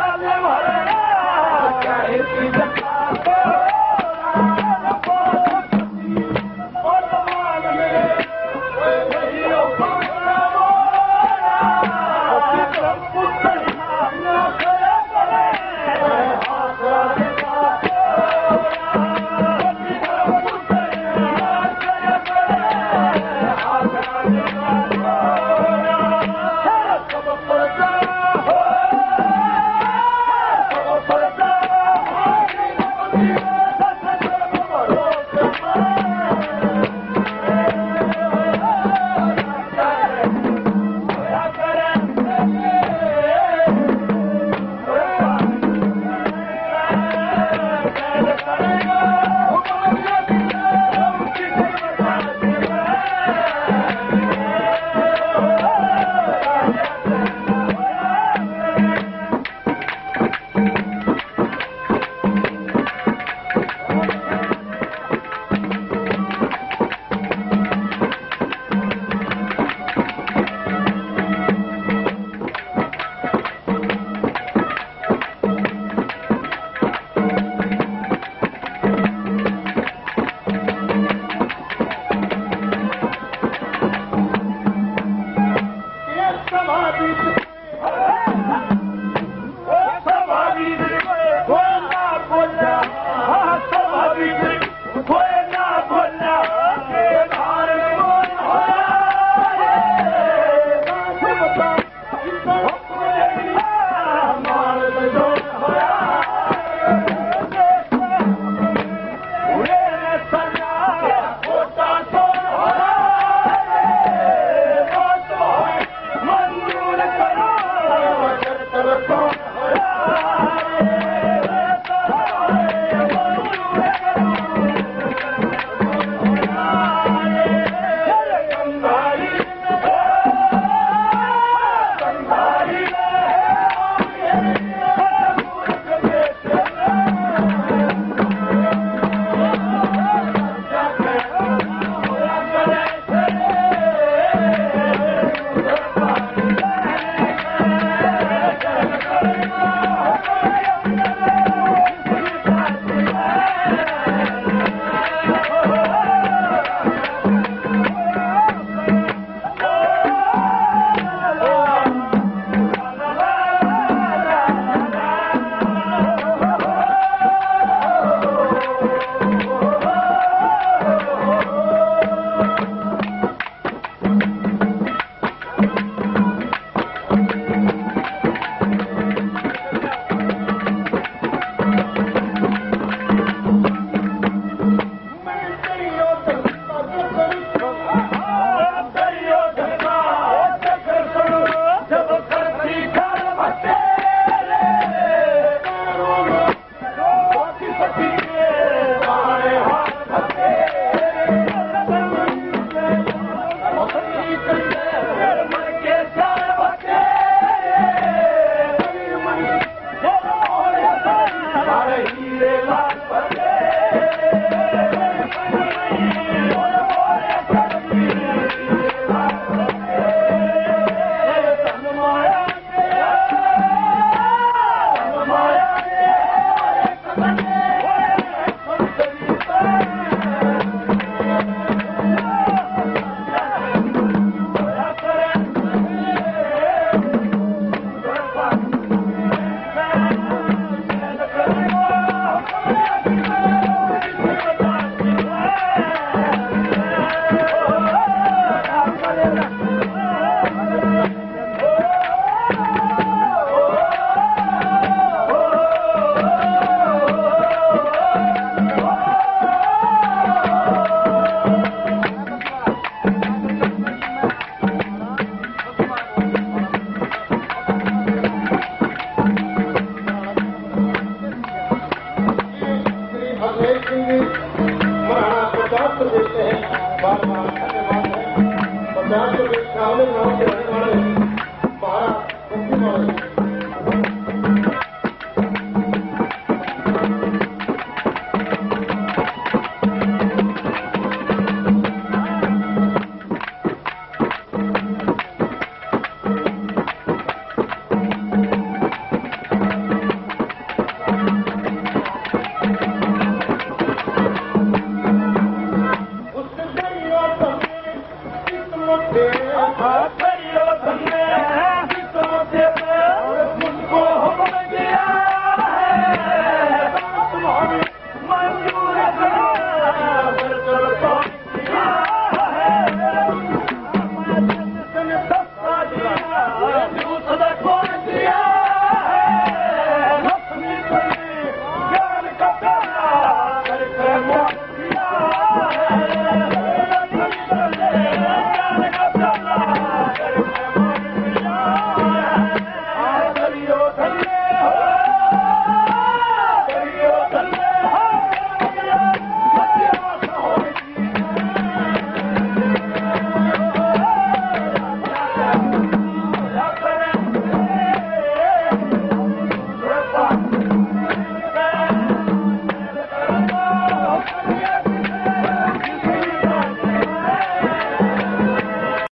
I'm gonna make you. జాగ్రత్త కావాలి मुंडे हाथ धरियो